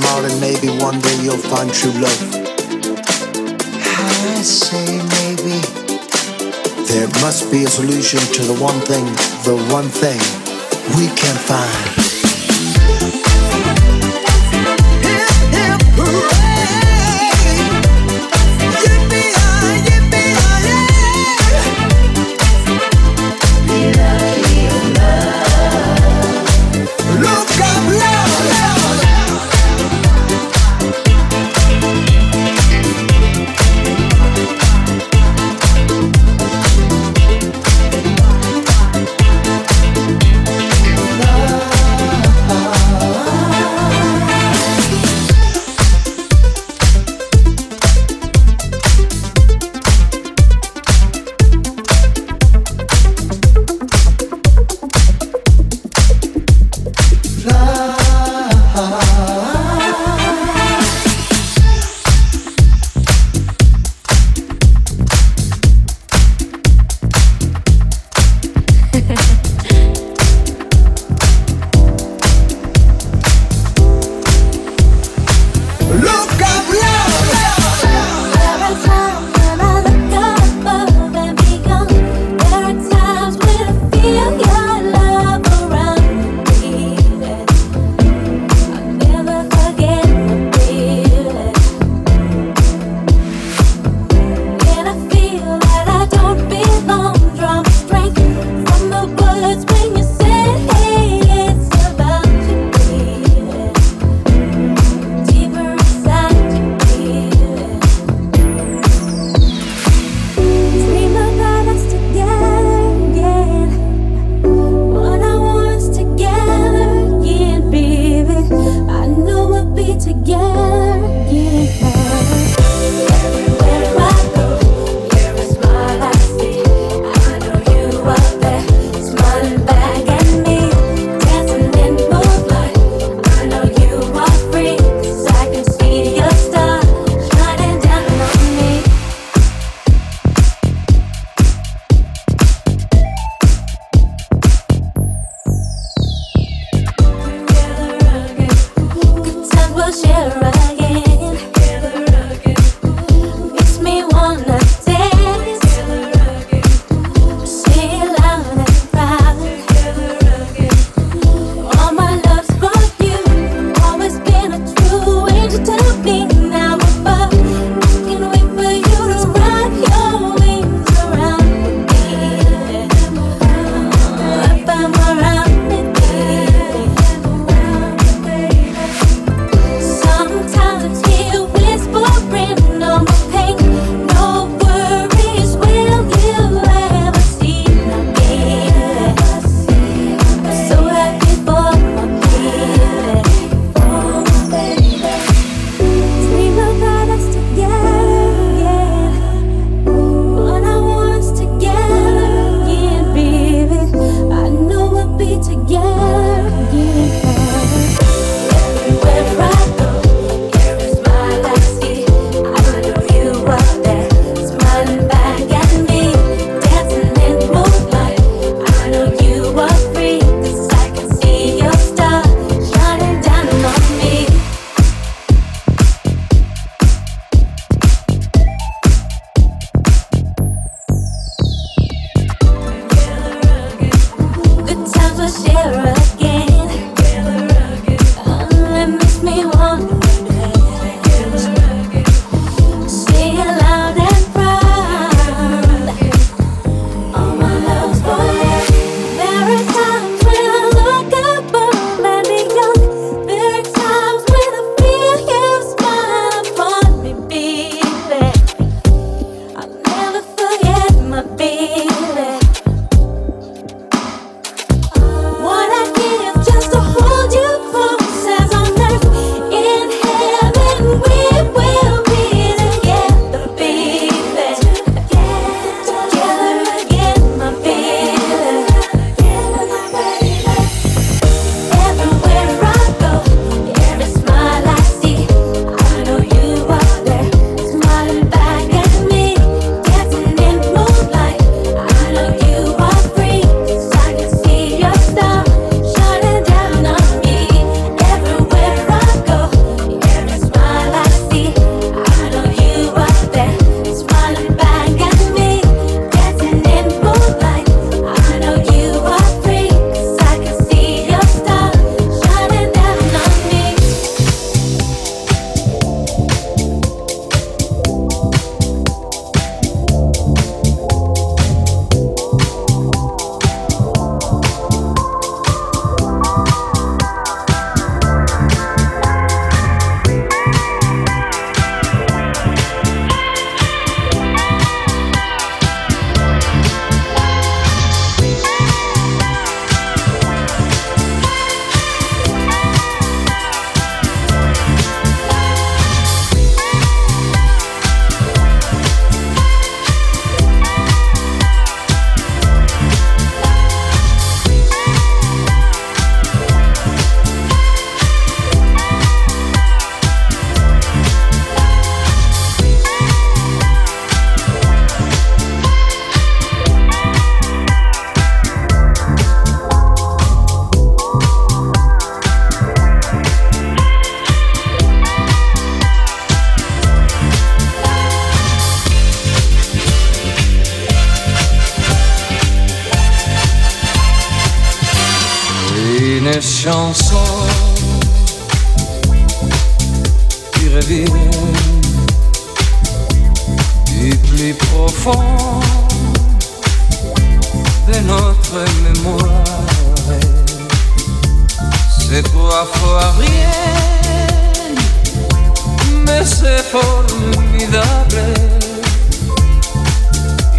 them and maybe one day you'll find true love. I say maybe. There must be a solution to the one thing, the one thing we can find.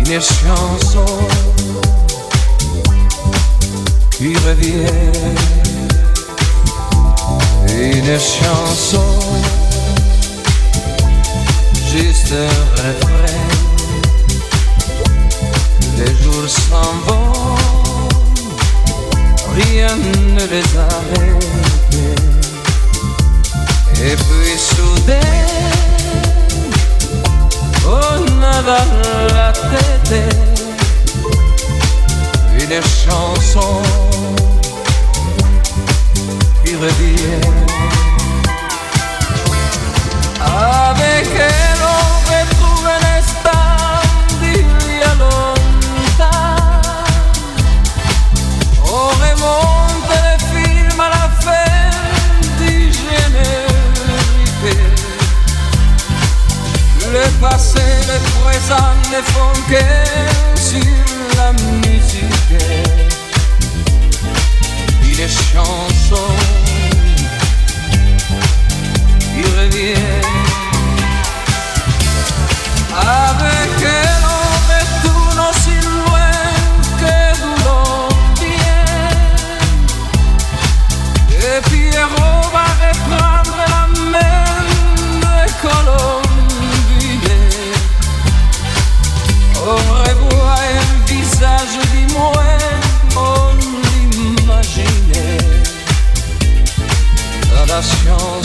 Une chanson qui revient, une chanson, juste un. Les jours s'en vont, rien ne les arrête. Et puis soudain, on la tête une chanson qui revient. Avec elle, on retrouve un instant d'il y a. On remonte le film à la fin générique. Le passé, ezanle fon la musica Il le chanson. Il revient. Avec elle. No.